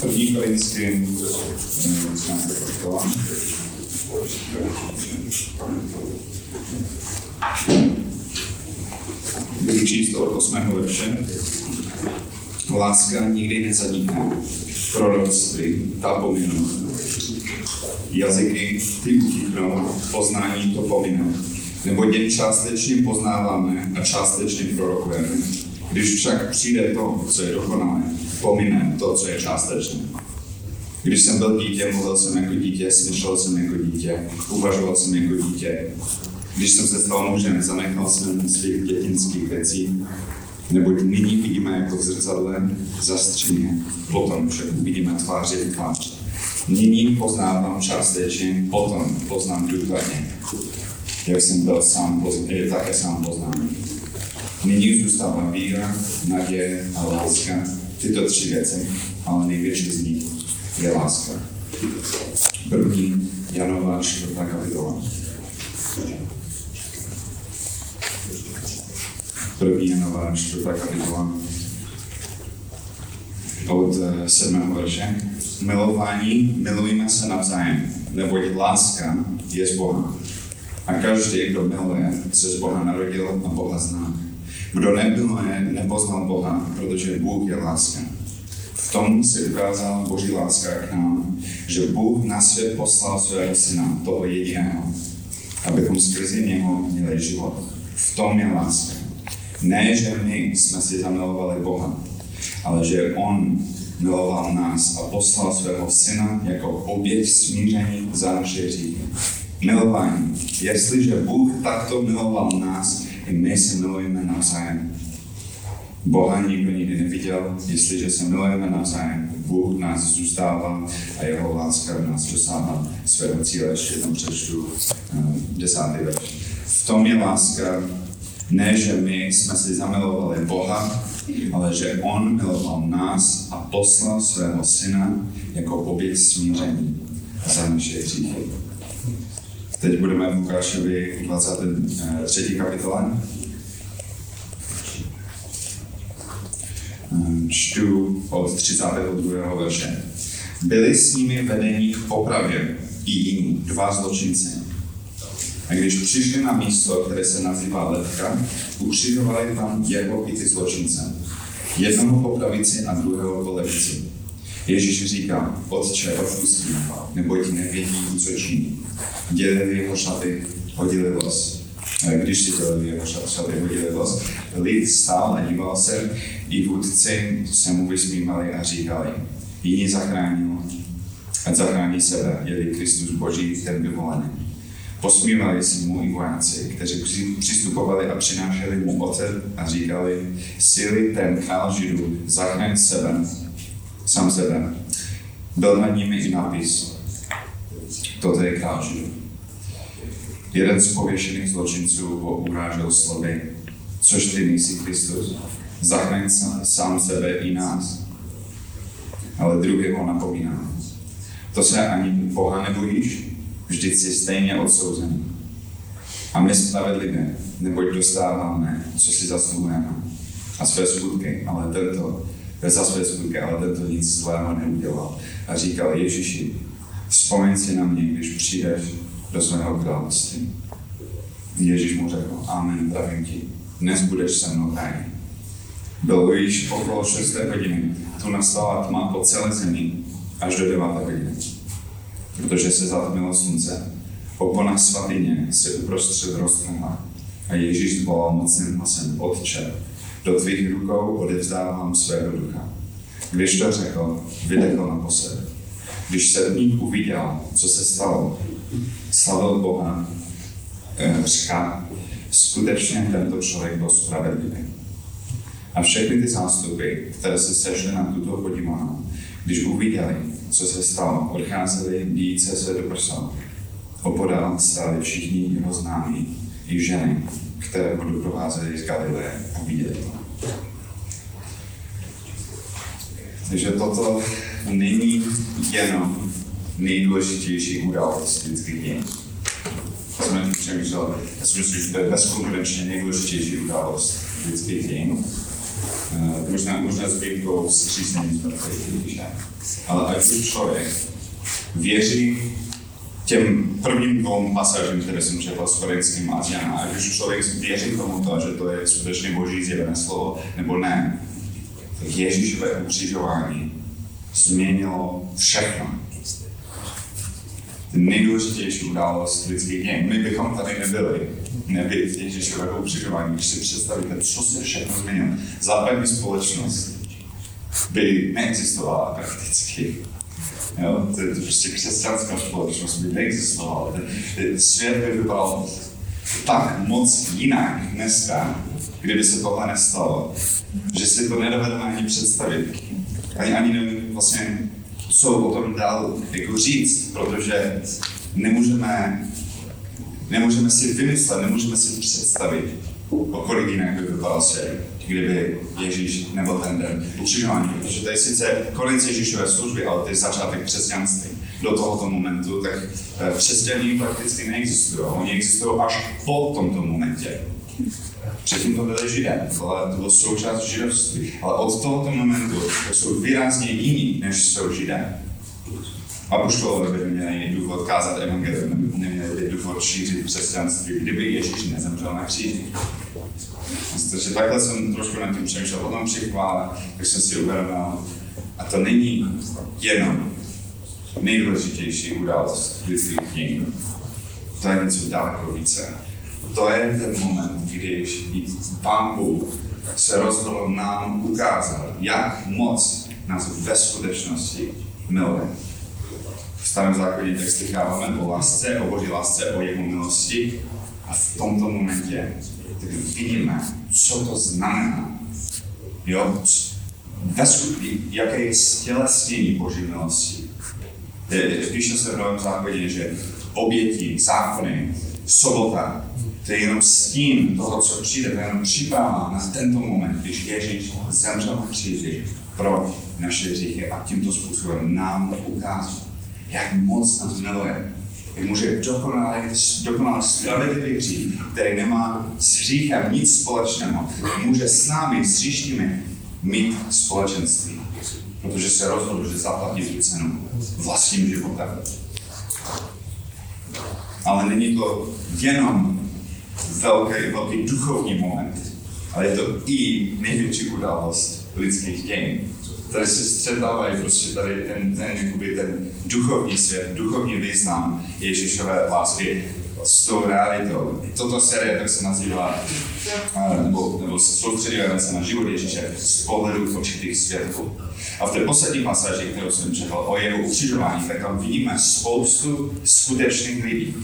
první korinským 13. kapitola. Budu číst od 8. verše. Láska nikdy nezaniká. Proroctví, ta pominou. Jazyky, ty utichnou, poznání to pominou. Nebo jen částečně poznáváme a částečně prorokujeme. Když však přijde to, co je dokonalé, pomine to, co je částečné. Když jsem byl dítě, mluvil jsem jako dítě, smýšlel jsem jako dítě, uvažoval jsem jako dítě. Když jsem se stal mužem, zanechal jsem svých dětinských věcí, neboť nyní vidíme jako v zrcadle zastřeně, potom však uvidíme tváři v tvář. Nyní poznávám částečně, potom poznám důkladně. Jak jsem byl sám, je také sám poznám. Nyní zůstává víra, naděje a láska, tyto tři věci, ale největší z nich je láska. První Janová čtvrtá kapitola. První Janová čtvrtá kapitola od sedmého verše. Milování, milujme se navzájem, neboť láska je z Boha. A každý, kdo miluje, se z Boha narodil a Boha zná. Kdo nemiluje, nepoznal Boha, protože Bůh je láska. V tom se ukázala Boží láska k nám, že Bůh na svět poslal svého syna, toho jediného, abychom skrze něho měli život. V tom je láska. Ne, že my jsme si zamilovali Boha, ale že On miloval nás a poslal svého syna jako oběť smíření za naše hříchy. Milování. Jestliže Bůh takto miloval nás, i my se milujeme navzájem. Boha nikdo nikdy neviděl, jestliže se milujeme navzájem, Bůh nás zůstává a jeho láska v nás dosáhá svého cíle. Ještě tam přečtu uh, desátý verš. V tom je láska, ne, že my jsme si zamilovali Boha, ale že On miloval nás a poslal svého syna jako oběť smíření za naše hříchy. Teď budeme v Lukášovi 23. kapitole. Čtu od 32. verše. Byli s nimi vedení k popravě i jiní, dva zločinci. A když přišli na místo, které se nazývá Letka, ukřižovali tam jeho i ty zločince. Jednoho po pravici a druhého po levici. Ježíš říká, Otče, odpustí, neboť nevědí, co činí. Dělili jeho šaty, hodili los. Když si dělili jeho šaty, hodili los, lid stál a díval se, i vůdci se mu vysmívali a říkali, jiní zachránil, ať zachrání sebe, je Kristus Boží, ten vyvolený. Posmívali si mu i vojáci, kteří přistupovali a přinášeli mu otet a říkali, síly ten král židů, zachraň sebe, sám sebe. Byl nad nimi i nápis, toto je král židů. Jeden z pověšených zločinců ho urážel slovy, což ty nejsi Kristus, zachraň sám sebe i nás. Ale druhý ho napomíná. To se ani Boha nebojíš, vždyť jsi stejně odsouzený. A my spravedlivě, neboť dostáváme, co si zasluhujeme. A své skutky, ale tento, za své skutky, ale tento nic zlého neudělal. A říkal Ježíši, vzpomeň si na mě, když přijdeš do svého království. Ježíš mu řekl, amen, pravím ti, dnes budeš se mnou rádi. Bylo již okolo 6. hodiny, tu nastala tma po celé zemi až do 9. hodiny protože se zatmilo slunce. Opona svatyně se uprostřed roztrhla a Ježíš zvolal mocným hlasem, Otče, do tvých rukou odevzdávám svého ducha. Když to řekl, vydechl naposled. Když sedmník uviděl, co se stalo, slavil Boha, říká, skutečně tento člověk byl spravedlivý. A všechny ty zástupy, které se sešly na tuto podívanou, když uviděli, co se stalo, odcházeli více se do prsa. Opodál stáli všichni jeho známí, i ženy, které ho doprovázely z Galileje a viděli to. Takže toto není jenom nejdůležitější událost lidských dějin. Jsem přemýšlel, já si myslím, že to je bezkonkurenčně nejdůležitější událost lidských dějin. Eh, Možná, možná s výjimkou zřízení smrti Ježíše. Ale ať už člověk věří těm prvním dvou pasážím, které jsem četl s Korinským a ať už člověk věří tomu, to, že to je skutečně boží zjevené slovo, nebo ne, Ježíšové ukřižování změnilo všechno. Nejdůležitější událost lidských dějin. My bychom tady nebyli, nebyli Ježíšového ukřižování. Když si představíte, co se všechno změnilo. Západní společnost by neexistovala prakticky. Jo, to je prostě křesťanská společnost by neexistovala. Svět by vypadal tak moc jinak dneska, kdyby se tohle nestalo, že si to nedovedeme ani představit. Ani, ani nevím vlastně, co o tom dál jako říct, protože nemůžeme, nemůžeme si vymyslet, nemůžeme si představit, o kolik jinak by vypadal svět, kdyby Ježíš nebyl ten den ukřižování. Protože to je sice konec Ježíšové služby, ale to je začátek křesťanství. Do tohoto momentu, tak eh, křesťaní prakticky neexistují. Oni existují až po tomto momentě. Předtím to byly židé, ale to bylo součást židovství. Ale od tohoto momentu jsou výrazně jiní, než jsou židé. A poštolové by měli důvod kázat evangelium, neměli by důvod šířit křesťanství, kdyby Ježíš nezemřel na kříži. Takže takhle jsem trošku nad tím přemýšlel. Potom při chvále, tak jsem si uvědomil, a to není jenom nejdůležitější událost lidských dějin. To je něco daleko více. To je ten moment, když Pán Bůh se rozhodl nám ukázat, jak moc nás ve skutečnosti miluje. V starém zákoně tak slycháváme o lásce, o boží lásce, o jeho milosti a v tomto momentě tak vidíme, co to znamená. Jo? Ve skutku, jaké je stělesnění boží milosti. Píše se v Novém zákoně, že oběti, zákony, sobota, to je jenom stín toho, co přijde, to je jenom příprava na tento moment, když Ježíš zemřel na kříži pro naše hříchy a tímto způsobem nám ukázal, jak moc nás miluje. Jak může dokonale, dokonale spravedlivý hřích, který nemá s hříchem nic společného, může s námi, s hříšnými, mít společenství. Protože se rozhodl, že zaplatí tu cenu vlastním životem. Ale není to jenom velký, velký duchovní moment, ale je to i největší událost lidských dějin. Tady se střetávají prostě tady ten, ten, jakoby ten duchovní svět, duchovní význam Ježíšové lásky s tou realitou. Toto série tak se nazývá, nebo, nebo soustředujeme se na život Ježíše z pohledu určitých světků. A v té poslední pasáži, kterou jsem četl o jeho ukřižování, tak tam vidíme spoustu skutečných lidí.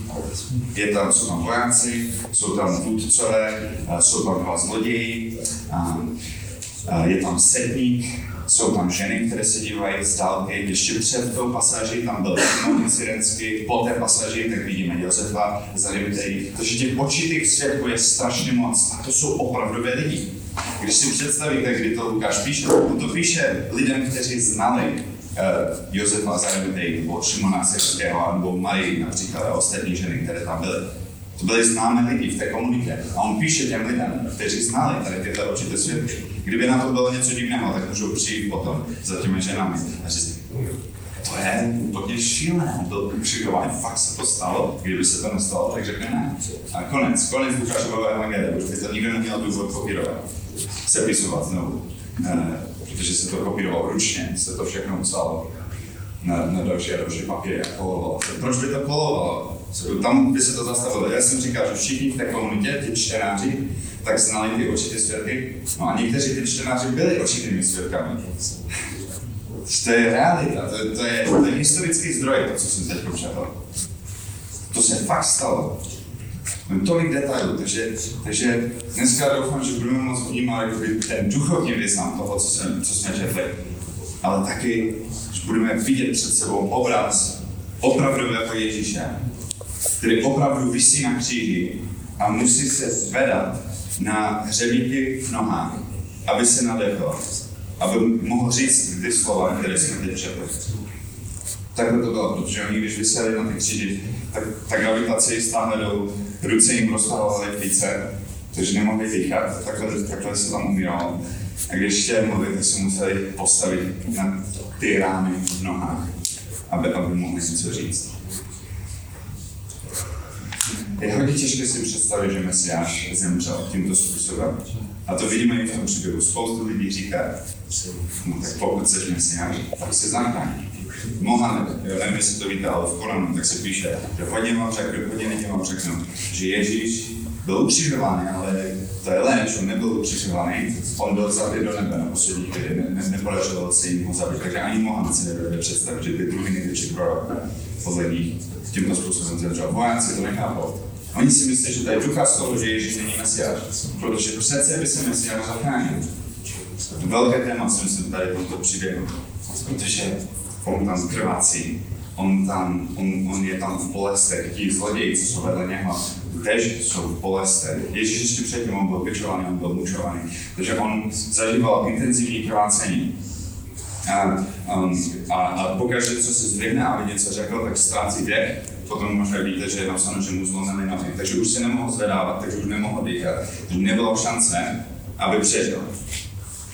Je tam, jsou tam vojáci, jsou tam vůdcové, jsou tam dva zloději, je tam sedník, jsou tam ženy, které se dívají z dálky. Ještě před tou pasáží tam byl Simon Syrenský, po té pasáži tak vidíme Josefa z Arimatei. Takže těch počitých svědků je strašně moc a to jsou opravdové lidi. Když si představíte, kdy to Lukáš píše, on to píše lidem, kteří znali uh, Josefa z Arimatei, nebo Šimona Syrského, nebo Marii například a ostatní ženy, které tam byly. To byly známé lidi v té komunitě. A on píše těm lidem, kteří znali tady tyhle určité svědky. Kdyby na to bylo něco divného, tak můžou přijít potom za těmi ženami a říct, to je úplně šílené, to ukřižování, fakt se to stalo, kdyby se to nestalo, tak řekne ne. A konec, konec Lukášového evangelia, by to nikdo neměl důvod kopírovat, sepisovat znovu, e, protože se to kopírovalo ručně, se to všechno muselo na, na další a další papíry a kolovalo. Proč by to kolovalo? Tam by se to zastavilo. Já jsem říkal, že všichni v té komunitě, ty čtenáři, tak znali ty určité svědky. No a někteří ty čtenáři byli určitými svědkami. To je realita, to, je, to, je, to je historický zdroj, to, co jsem teď četl. To se fakt stalo. Mám tolik detailů, takže, takže dneska doufám, že budeme moct vnímat ten duchovní význam toho, co, jsem, co jsme četli. Ale taky, že budeme vidět před sebou obraz opravdového Ježíše, který opravdu vysí na kříži a musí se zvedat na hřebíky v nohách, aby se nadechl, aby mohl říct ty slova, které jsme teď četli. Takhle to bylo, protože oni, když vyseli na ty kříži, tak ta gravitace stále do ruce jim roztahovaly více, takže nemohli dýchat, takhle, takhle se tam umíralo. A A když chtěli mluvit, tak se museli postavit na ty rány v nohách, aby, aby mohli něco říct. Je hodně těžké si představit, že Mesiáš zemřel tímto způsobem. A to vidíme i v tom příběhu. Spoustu lidí říká, no tak pokud jsi Mesiáš, tak se zachraň. Mohamed, jo, nevím, jestli to víte, ale v Koranu tak se píše, že hodně vám řeknu, hodně lidí vám řeknu, že Ježíš byl ukřižovaný, ale to je lež, on nebyl ukřižovaný, on byl zabit do nebe na poslední chvíli, ne, ne, nepodařilo se jim ho zabít, takže ani Mohamed si nebude představit, že by druhý největší prorok poslední tímto způsobem zemřel. Vojáci to nechápou. Oni si myslí, že to je ducha z toho, že Ježíš není Mesiáš, protože přece by se Mesiáš zachránil. Velké téma si myslím tady v tomto příběhu, protože on tam krvácí, on, tam, on, on je tam v bolestech, ti zloději, co jsou vedle něho, tež jsou v bolestech. Ježíš ještě předtím, on byl pečovaný, on byl mučovaný, takže on zažíval intenzivní krvácení. A, um, a, a pokaždé, co se zdvihne, aby něco řekl, tak ztrácí dech. Potom možná víte, že je napsáno, že mu zlomili nohy, takže už se nemohl zvedávat, takže už nemohl dýchat. Takže nebylo šance, aby přežil.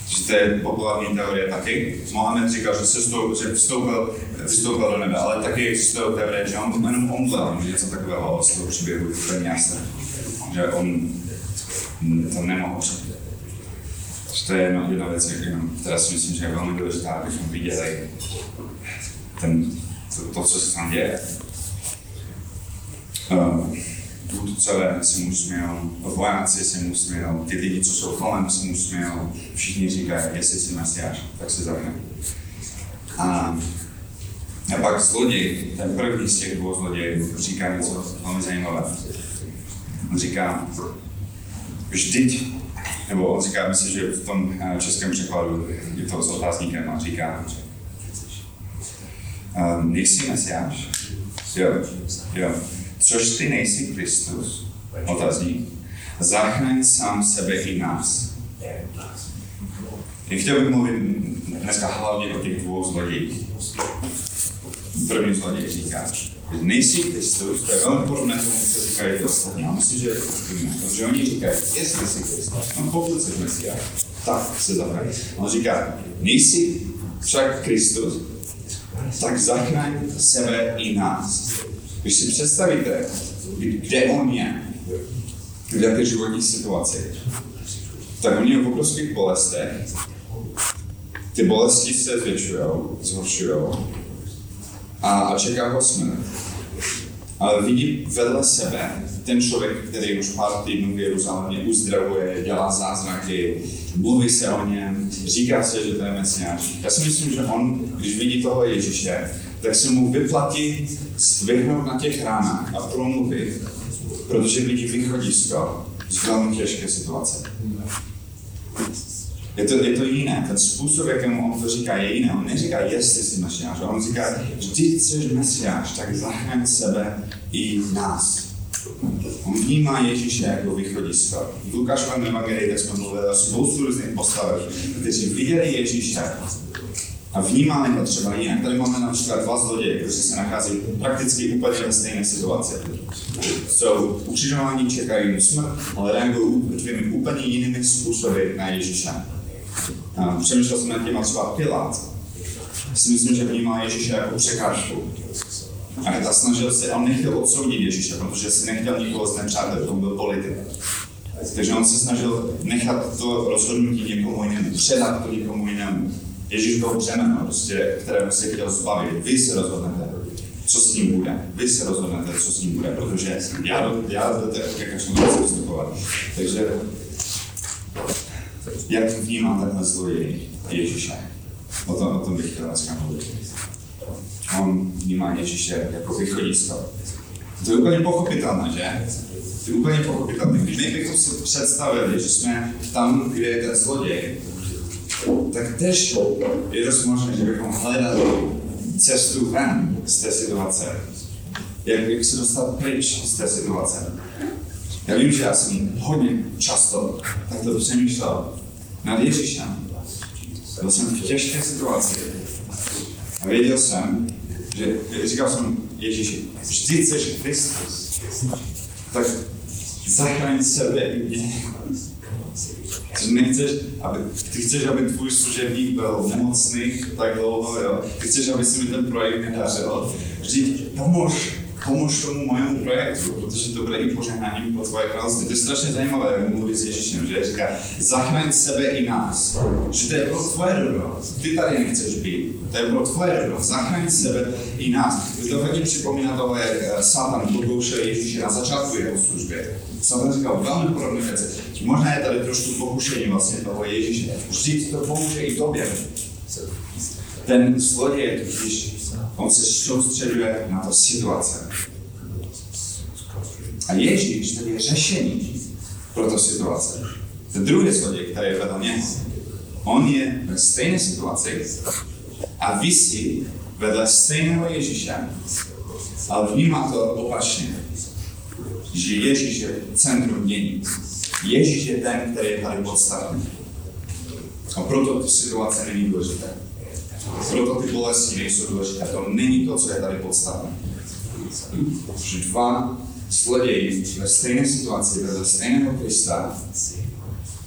Že to je populární teorie taky. Mohamed říkal, že, se stou, že vstoupil, vstoupil do nebe, ale taky existuje teorie, že on jenom omdlel, že něco takového z toho příběhu úplně jasné. Že on to nemohl přežít. To je jedna, jedna věc, která si myslím, že je velmi důležitá, abychom viděli ten, to, to, co se tam děje. Uh, vůdcové se mu směl, vojáci se mu směl, ty lidi, co jsou kolem, se mu směl, všichni říkají, jestli jsi mesiáš, tak se zavne. A, a pak zloděj, ten první z těch dvou zlodějů, říká něco velmi zajímavé. On říká, vždyť, nebo on říká, myslím, že v tom českém překladu je to s otázníkem a říká, um, nejsi mesiáš? Jo, jo. Což ty nejsi Kristus? Otazník. Zachraň sám sebe i nás. Já chtěl bych mluvit dneska hlavně o těch dvou zlodějích. První zloděj říká, že nejsi Kristus, to je velmi podobné tomu, co říkají ty ostatní. Já myslím, že protože oni říkají, jestli jsi Kristus, no pokud jsi Mesiáš, tak se zachraň. On říká, nejsi však Kristus, tak zachraň sebe i nás. Když si představíte, kde on je, v jaké životní situaci, tak on je v obrovských bolestech. Ty bolesti se zvětšují, zhoršují a, a čeká ho smrt. Ale vidí vedle sebe ten člověk, který už pár týdnů v Jeruzalémě uzdravuje, dělá zázraky, mluví se o něm, říká se, že to je Mesiáš. Já si myslím, že on, když vidí toho Ježíše, tak se mu vyplatí zdvihnout na těch ránách a promluvit, protože vidí východisko z velmi těžké situace. Je to, je to jiné. Ten způsob, jakým on to říká, je jiný. On neříká, jestli jsi mesiáš, on říká, vždyť jsi mesiáš, tak zachraň sebe i nás. On vnímá Ježíše jako východisko. V Lukášovém evangelii, tak jsme mluvili o spoustu různých postavech, kteří viděli Ježíše a vnímáme ho třeba jinak. Tady máme například dva zloděje, kteří se nachází prakticky úplně ve stejné situaci. Jsou ukřižování, čekají smrt, ale reagují dvěmi úplně jinými způsoby na Ježíše. Přemýšlel jsem nad tím třeba Pilát. Si myslím, že vnímá Ježíše jako překážku. A snažil se, on nechtěl odsoudit Ježíše, protože si nechtěl nikoho znepřátelit, on byl politik. Takže on se snažil nechat to rozhodnutí někomu jinému, předat to někomu jinému. Ježíš byl břemeno, prostě, kterého se chtěl zbavit. Vy se rozhodnete, co s ním bude. Vy se rozhodnete, co s ním bude, protože já já do té každému chci vstupovat. Takže jak vnímá tenhle zloděj Ježíše? O tom, o tom bych chtěl dneska mluvit. On vnímá Ježíše jako východisko. To je úplně pochopitelné, že? To je úplně pochopitelné. Když bychom si představili, že jsme tam, kde je ten zloděj, tak tež je dost možné, že bychom hledali cestu ven z té situace. Jak, jak se dostat pryč z té situace. Já vím, že já jsem hodně často takto přemýšlel nad Ježíšem. Byl jsem v těžké situaci. A věděl jsem, že říkal jsem Ježíši, vždyť jsi Kristus. Tak zachraň sebe i mě. Nechceš, aby, ty chceš, aby tvůj služebník byl nemocný tak dlouho, jo? Ty chceš, aby se mi ten projekt nedařil. Vždyť pomož, pomož tomu mojemu projektu, protože to bude i požehnáním pro tvoje království. To je strašně zajímavé, jak mluví s Ježíšem, že říká, zachraň sebe i nás. Že to je pro tvoje dobro. Ty tady nechceš být. To je pro tvoje dobro. Zachraň sebe i nás. To hodně připomíná toho, jak eh, Satan pokoušel Ježíše na začátku jeho služby. Satan říkal velmi podobné věci. Možná je tady trošku pokušení vlastně toho Ježíše. Vždyť to pomůže i tobě. Ten zloděj totiž, on se soustředuje na to situace. A Ježíš tedy je řešení pro to situace. Ten druhý zloděj, který je vedle něho, on je ve stejné situaci a visí vedle stejného Ježíše, ale vnímá to opačně. Že Ježíš je centrum dění. Ježíš je ten, který je tady podstatný. A proto ty situace není důležité. Proto ty bolesti nejsou důležité. To není to, co je tady podstatné. Že dva zloději ve stejné situaci, vedle stejného Krista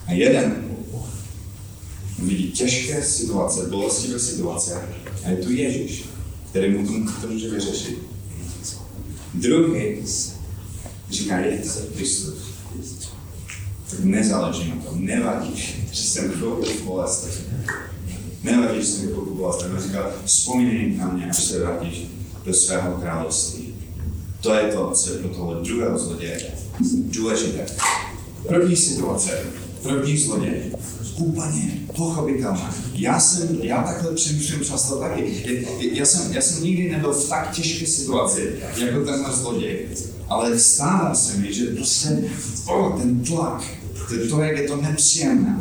a jeden vidí těžké situace, bolestivé situace a je tu Ježíš, který mu to, to může vyřešit. Druhý říká, je to Kristus. Tak nezáleží na tom, nevadí, že jsem chvilku v bolestech. Že jsem v bolestech. On říká, vzpomínej na mě, až se vrátíš do svého království. To je to, co je pro toho druhého zloděje důležité. První situace, první zloděj, úplně pochopitelné. Já jsem, já takhle přemýšlím často taky. Já jsem, já jsem nikdy nebyl v tak těžké situaci, jako tenhle zloděj. Ale stává se mi, že prostě, o, ten tlak, to, to, jak je to nepříjemné.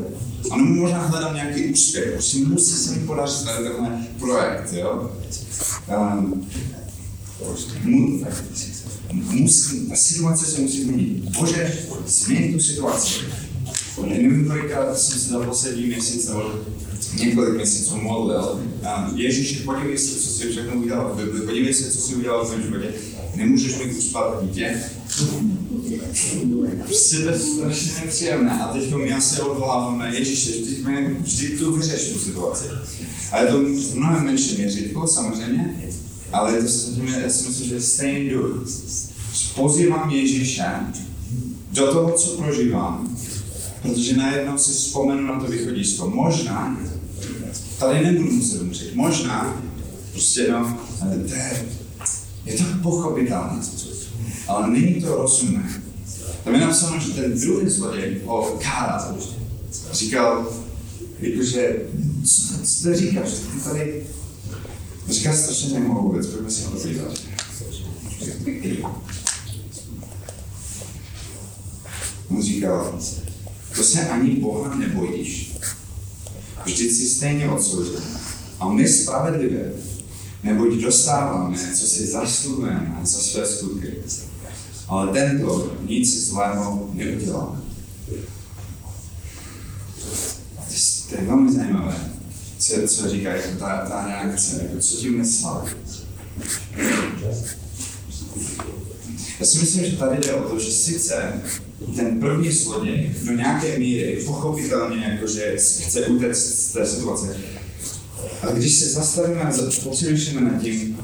Ano, možná hledám nějaký úspěch, prostě musí se mi podařit tady tenhle projekt, jo. Um, mu, musí, ta situace se musí změnit. Bože, změň tu situaci. Nevím, kolikrát jsem se za poslední měsíc nebo několik měsíců modlil. Ježíši, podívej se, co jsi všechno udělal v Bibli, podívej se, co jsi udělal v mém životě. Nemůžeš mi uspat dítě? To je strašně nepříjemné. A teď já se odvoláváme, Ježíši, vždyť, mě, vždyť tu vyřeš tu situaci. A je to v mnohem menším měřítku, samozřejmě, ale je to, já si myslím, že je stejný duch. Pozývám Ježíše do toho, co prožívám, protože najednou si vzpomenu na to východisko. Možná tady nebudu muset umřít. Možná prostě no, to je, je to pochopitelné, ale není to rozumné. Tam je napsáno, že ten druhý zloděj ho kárá. Říkal, jakože, co, co to říkáš? Ty tady říká strašně zajímavou věc, pojďme si to podívat. On říkal, to se ani Boha nebojíš. Vždyť si stejně odsouzen. A my spravedlivě, neboť dostáváme, co si zasluhujeme za své skutky. Ale tento nic zlého neudělá. To je velmi zajímavé, co, co říká jako ta, ta reakce, jako co tím myslel. Já si myslím, že tady jde o to, že sice ten první zloděj do nějaké míry pochopitelně jakože chce utéct z té situace, ale když se zastavíme a popřemýšlíme nad tím,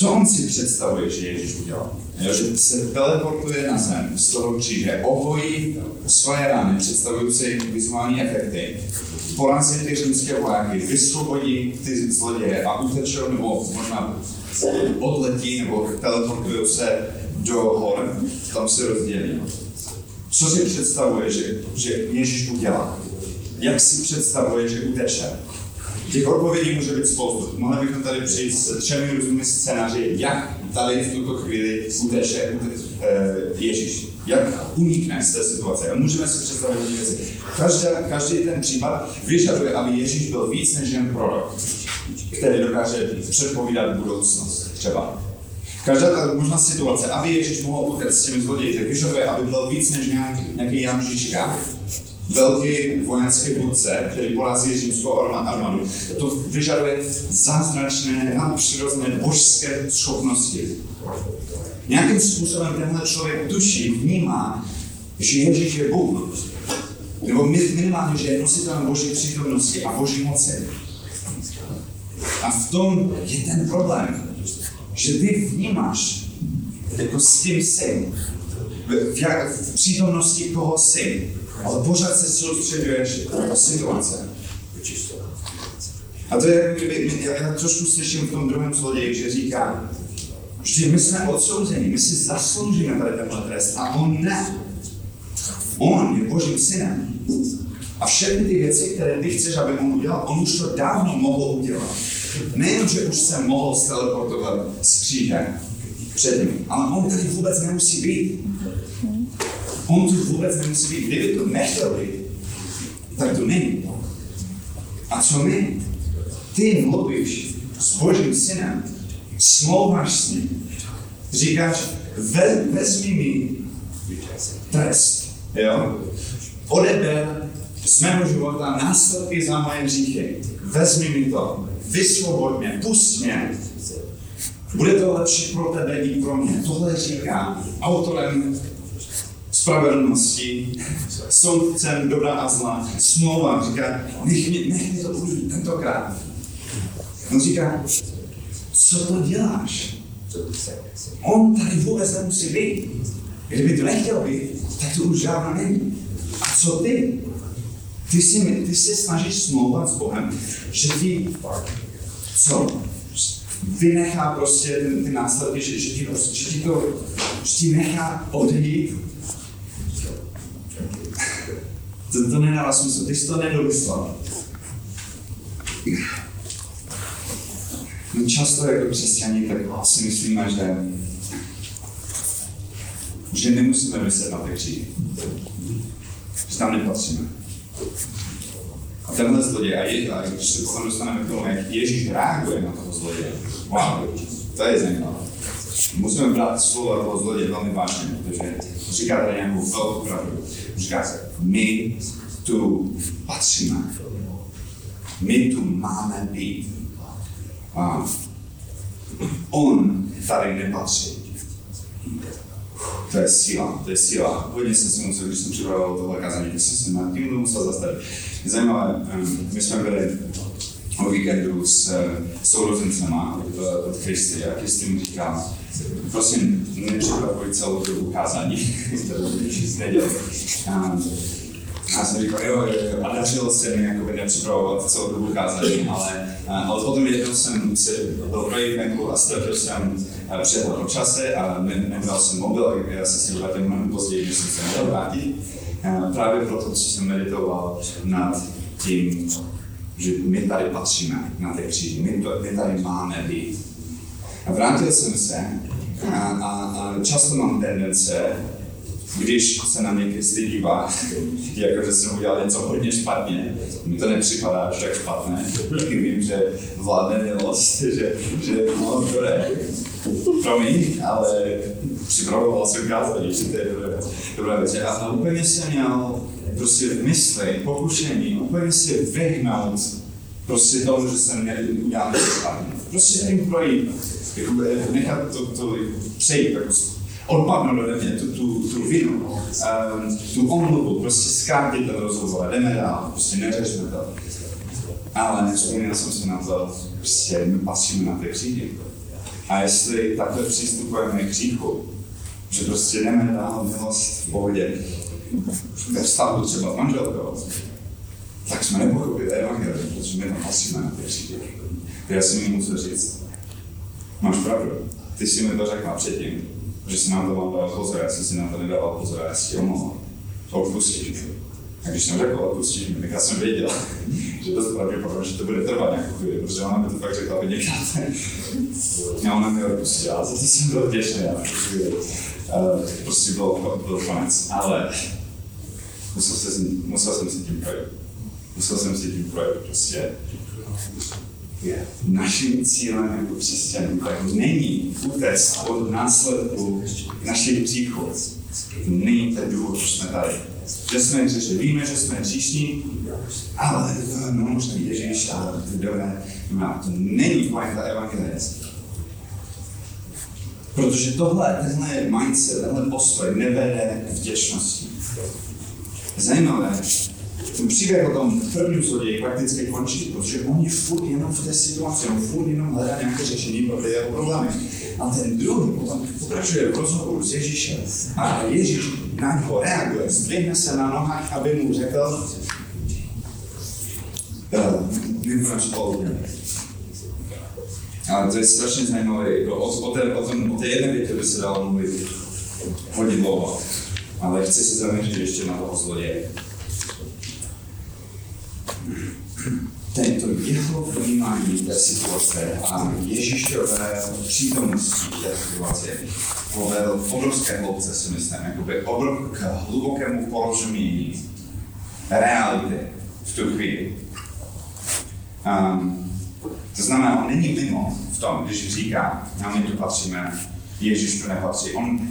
co on si představuje, že Ježíš udělal? Jo, že se teleportuje na zem z toho kříže, ohojí svoje rány, představující vizuální efekty, porazí ty římské vojáky, vysvobodí ty zloděje a utečou, nebo možná odletí, nebo teleportují se do hor, tam se rozdělí. Co si představuje, že, že Ježíš udělá? Jak si představuje, že uteče? Těch odpovědí může být spoustu. Mohli bychom tady přijít s třemi různými scénáři, jak tady v tuto chvíli uteče uh, Ježíš. Jak unikne z té situace. A můžeme si představit hodně věci. Každá, každý ten případ vyžaduje, aby Ježíš byl víc než jen prorok, který dokáže předpovídat budoucnost třeba. Každá ta možná situace, aby Ježíš mohl utéct s těmi zloději, tak vyžaduje, aby byl víc než nějaký, nějaký Jan Žižka, velký vojenský vůdce, který porazí římskou armádu. To vyžaduje zázračné, nadpřirozené božské schopnosti. Nějakým způsobem tenhle člověk tuší, vnímá, že Ježíš je Bůh. Nebo minimálně, že je nositelem Boží přítomnosti a Boží moci. A v tom je ten problém, že ty vnímáš, jako s tím jsi, v, v, v přítomnosti koho jsi, ale pořád se soustředuješ na situace. A to je, kdyby, já, trošku slyším v tom druhém zloději, že říká, že my jsme odsouzeni, my si zasloužíme tady tenhle trest a on ne. On je Božím synem. A všechny ty věci, které ty chceš, aby on udělal, on už to dávno mohl udělat. Nejen, že už se mohl steleportovat z kříže před ním, ale on tady vůbec nemusí být. On vůbec nemusí být. Kdyby to nechtěl být, tak to není. A co my? Ty mluvíš s Božím synem, smlouváš s ním, říkáš, ve, vezmi mi trest, jo? Odeber z mého života následky za moje hříchy. Vezmi mi to, vysvoboď mě, pust mě. Bude to lepší pro tebe i pro mě. Tohle říká autorem spravedlnosti, soudcem dobra a zla, smlouva, říká, nech mě, nech mě to ujít tentokrát. On říká, co to děláš? On tady vůbec nemusí být. Kdyby to nechtěl být, tak to už žádná není. A co ty? Ty, si, ty se snažíš smlouvat s Bohem, že ti, co? Vynechá prostě ty, ty následky, že, že, ti, prostě, že ti to, že ti nechá odejít. To, to nedává smysl, jsi to nedomyslel. My často jako křesťaní tak si myslíme, že, že nemusíme vyset na ty kříži. Že tam nepatříme. A tenhle zloděj, a, je, a když se potom dostaneme k tomu, jak Ježíš reaguje na toho zloděje, wow, to je zajímavé. Musíme brát slovo toho zloděje velmi vážně, protože říká tady nějakou velkou pravdu. Říká se, my tu patříme. My tu máme být. A on tady nepatří. To je síla, to je síla. Hodně jsem si musel, když jsem připravoval tohle kazání, když jsem si nad tím musel zastavit. Zajímavé, my jsme byli o víkendu s sourozencema od Kristy a Kristy mi říká, prosím, nepřipravuj celou dobu kázání, to nic nedělej. Já jsem říkal, jo, a dařilo se mi jakoby nepřipravovat celou dobu kázání, ale, ale potom jednou jsem si byl projekt venku a ztratil jsem přehled o čase a ne, nebral jsem mobil, já jsem si vrátil mnohem později, než jsem se měl vrátit. Právě proto, co jsem meditoval nad tím, že my tady patříme na té kříži, my, to, my tady máme být. A vrátil jsem se a, a, a často mám tendence když se na mě Kristy dívá, jako že jsem udělal něco hodně špatně, mi to nepřipadá až tak špatné. Vím, že vládne milost, že, že no, dobré. Promiň, ale připravoval jsem kázání, že to je dobré, dobré. A, a úplně jsem měl prostě mysli, pokušení, úplně si vyhnout prostě tomu, že jsem měl udělat špatně. Prostě tím projít, jako, nechat to, to přejít, jako odpadnout ode mě tu, tu, tu vinu, um, tu omluvu, prostě zkrátit ten rozhovor, jdeme dál, prostě neřešme to. Ale nevzpomněl jsem si na to, prostě patříme na té křídy. A jestli takhle přistupujeme k hříchu, že prostě jdeme dál milost v pohodě, ve vztahu třeba manželkou, tak jsme nepochopili evangelium, protože my tam patříme na té křídy. Já si mi musím říct, máš pravdu, ty si mi to řekla předtím, že si na to mám dát pozor, já jsem si na to nedával pozor, já si omlouvám. Odpustíš mi. A když jsem řekl odpustíš mi, tak já jsem věděl, že to pravděpodobně, že to bude trvat nějakou chvíli, protože ona mi to fakt řekla hodněkrát. A ona mi odpustila, za to jsem byl vděčný. Uh, prostě byl, byl konec. Ale musel, se, musel jsem si tím projít. Musel jsem si tím projít. Prostě je naším cílem jako křesťanů, tak není utéct od následku našich hříchů. Není ten důvod, že jsme tady. Že jsme hřeši, víme, že jsme hříšní, ale no, možná Ježíš, ale to je dobré. No, to není pointa evangelia. Protože tohle, tenhle mindset, tenhle postoj nevede k vděčnosti. Zajímavé, ten příběh o tom prvním zloději prakticky končí, protože on je furt jenom v té situaci, on furt jenom hledá nějaké řešení pro ty jeho problémy. A ten druhý potom pokračuje v rozhovoru s Ježíšem a Ježíš na něho reaguje, zdvihne se na nohách, aby mu řekl, spolu. A to je strašně zajímavé. O, o, té, o, tom, o té jedné větě by se dalo mluvit hodně dlouho. Ale chci se zaměřit ještě na toho zloděje. Tento jeho vnímání té situace a Ježíšové přítomnosti té situace povedl obrovské hloubce, si myslím, jakoby obrov, k hlubokému porozumění reality v tu chvíli. Um, to znamená, on není mimo v tom, když říká, a my tu patříme, Ježíš tu nepatří. On,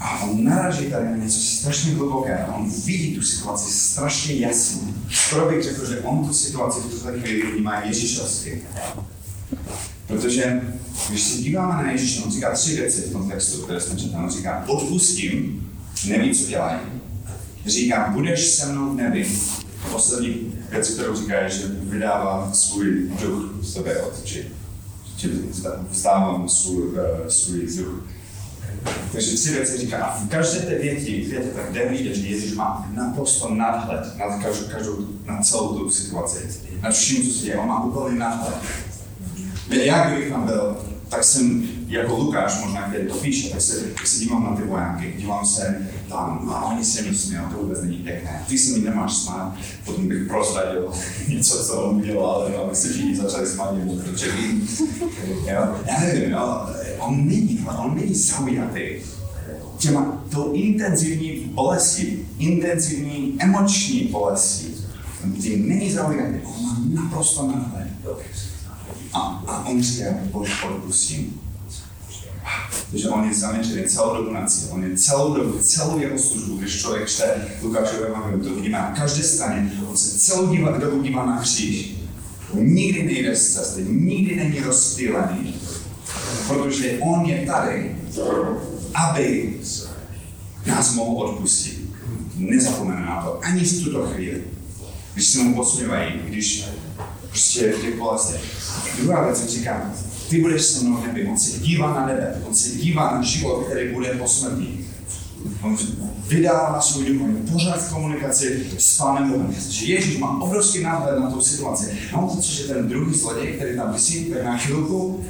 a on naraží tady na něco strašně hluboké. On vidí tu situaci strašně jasně. Skoro bych řekl, že on tu situaci v tuto chvíli vnímá Ježíšovsky. Protože když se díváme na Ježíše, on říká tři věci v tom textu, které jsme četli. On říká, odpustím, neví, co dělají. Říká, budeš se mnou v nebi. Poslední věc, kterou říká, je, že vydává svůj duch z tebe odči. Čili vzdávám svůj, uh, svůj duch. Takže tři věci říká. A v každé té věti, větě tak jde vidět, že Ježíš má naprosto nadhled nad každou, každou, na celou tu situaci. Na vším, co se děje. On má úplný nadhled. Já, kdybych tam byl, tak jsem jako Lukáš možná, který to píše, tak se, tak se dívám na ty vojáky, dívám se tam a oni se mi smějí, to vůbec není pěkné. Ty se mi nemáš smát, potom bych prozradil něco, co on udělal, ale aby se všichni začali smát, protože vím. Já nevím, jo, on není, on není zaujatý těma tou intenzivní bolestí, intenzivní emoční bolestí. Tím není zaujatý, on má naprosto nadhled. A, a on říká, Bože, odpustím. Takže on je zaměřený celou dobu na cíl. On je celou dobu, celou jeho službu, když člověk čte Lukášové evangelium, to vidíme na každé straně, on se celou dobu dívá na kříž. Nikdy nejde z cesty, nikdy není rozptýlený, protože on je tady, aby nás mohl odpustit. Nezapomeňme na to ani v tuto chvíli. Když se mu posmívají, když prostě v těch bolestech. Druhá věc, jak říkám, ty budeš se mnou v nebi. On se dívá na nebe, on se dívá na život, který bude po smrti. On vydává svůj duch, on je pořád v komunikaci s Pánem Bohem. Že Ježíš má obrovský náhled na tu situaci. A on pocit, že ten druhý zloděj, který tam vysí, tak na chvilku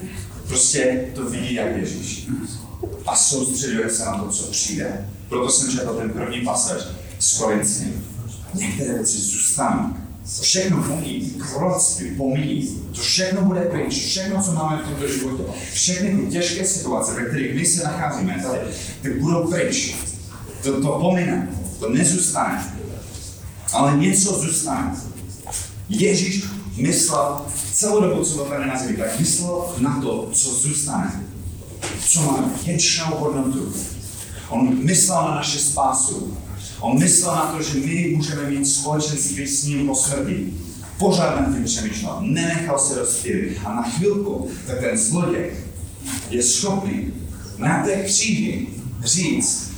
prostě to vidí jak Ježíš. A soustředuje se na to, co přijde. Proto jsem četl ten první pasáž s Korincím. Některé věci zůstanou Všechno pomíjí, proroctví pomíjí. To všechno bude pryč, všechno, co máme v tomto životě. Všechny ty těžké situace, ve kterých my se nacházíme tady, ty budou pryč. To, to pomine, to nezůstane. Ale něco zůstane. Ježíš myslel celou dobu, co byl tady na zemi, tak myslel na to, co zůstane. Co má věčnou hodnotu. On myslel na naše spásu. On myslel na to, že my můžeme mít společenství s ním po smrti. Pořád nad tím přemýšlel, nenechal se rozptýlit. A na chvilku, tak ten zloděj je schopný na té kříži říct,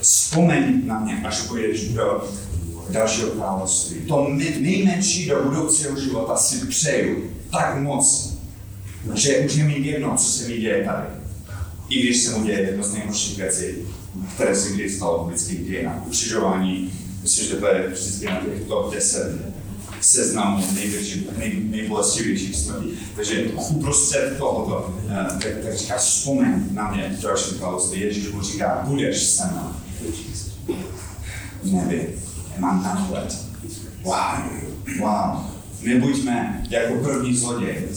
vzpomeň na mě, až půjdeš do dalšího království. To nejmenší do budoucího života si přeju tak moc, že už je mi jedno, co se mi děje tady. I když se mu děje jedno z nejhorších věcí, které se kdy stalo v lidských dějinách. Ukřižování, myslím, že to je vždycky na těch top 10 seznamu největší, nej, nejbolestivějších smrtí. Takže uprostřed tohoto, eh, tak, tak říká, vzpomeň na mě v dalším království. Ježíš mu říká, budeš se mnou. Nebi, mám náhled. Wow, wow. Nebuďme jako první zloděj,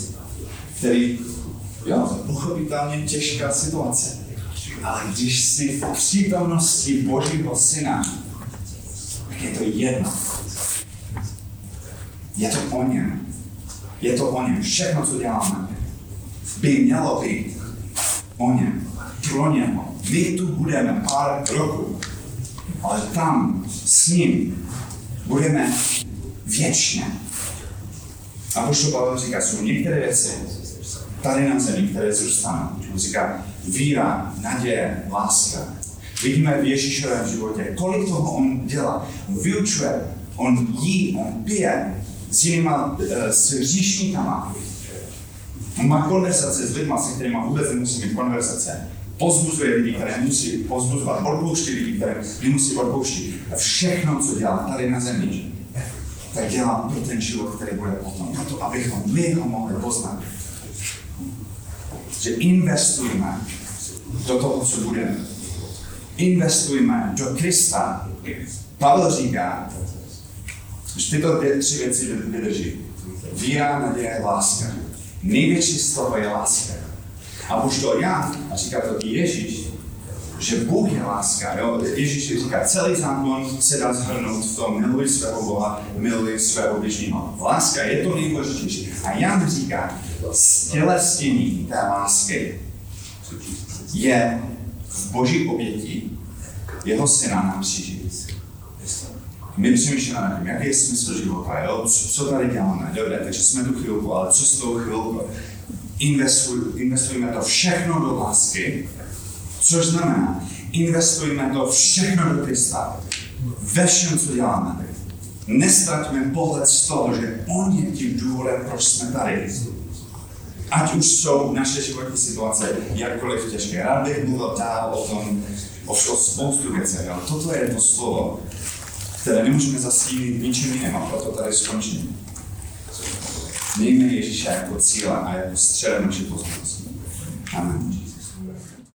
který, jo, pochopitelně těžká situace ale když jsi v přítomnosti Božího Syna, tak je to jedno. Je to o něm. Je to o něm. Všechno, co děláme, by mělo být o něm. Pro něho. My tu budeme pár roků, ale tam s ním budeme věčně. A pošlo Pavel říká, jsou některé věci tady na zemi, které zůstanou. On říká, víra, naděje, láska. Vidíme v Ježíšovém životě, kolik toho on dělá. On vyučuje, on jí, on pije s jinýma, eh, s hříšníkama. On má konverzace s lidmi, se kterými vůbec nemusí mít konverzace. Pozbuzuje lidi, které musí pozbuzovat, odpouští lidi, které nemusí odpouštět. A všechno, co dělá tady na zemi, tak dělá pro ten život, který bude potom. Na to, abychom my ho mohli poznat. Že investujeme do toho, co budeme. Investujeme do Krista. Pavel říká, že tyto tři věci vydrží. Víra, naděje, láska. Největší slovo je láska. A už to já, a říká to i Ježíš, že Bůh je láska. Jo? Ježíš říká, celý zákon se dá zhrnout v tom, miluj svého Boha, miluj svého bližního. Láska je to nejdůležitější. A Jan říká, stělesnění té lásky je v boží oběti jeho syna na kříži. My přemýšlíme nad tím, jaký je smysl života, jo? Co, co tady děláme, dobře, takže jsme tu chvilku, ale co s tou chvilkou? Investuj, investujeme to všechno do lásky, což znamená, investujeme to všechno do Krista. Ve všem, co děláme. Nestraťme pohled z toho, že On je tím důvodem, proč jsme tady. Ať už jsou naše životní situace jakkoliv těžké. Rád bych mluvil dál o tom, o, spoustu věcí. Jo. Toto je to slovo, které nemůžeme zastínit ničím jiným a proto tady skončím. Mějme Ježíše jako cíle a jako středem naší pozornosti. Amen.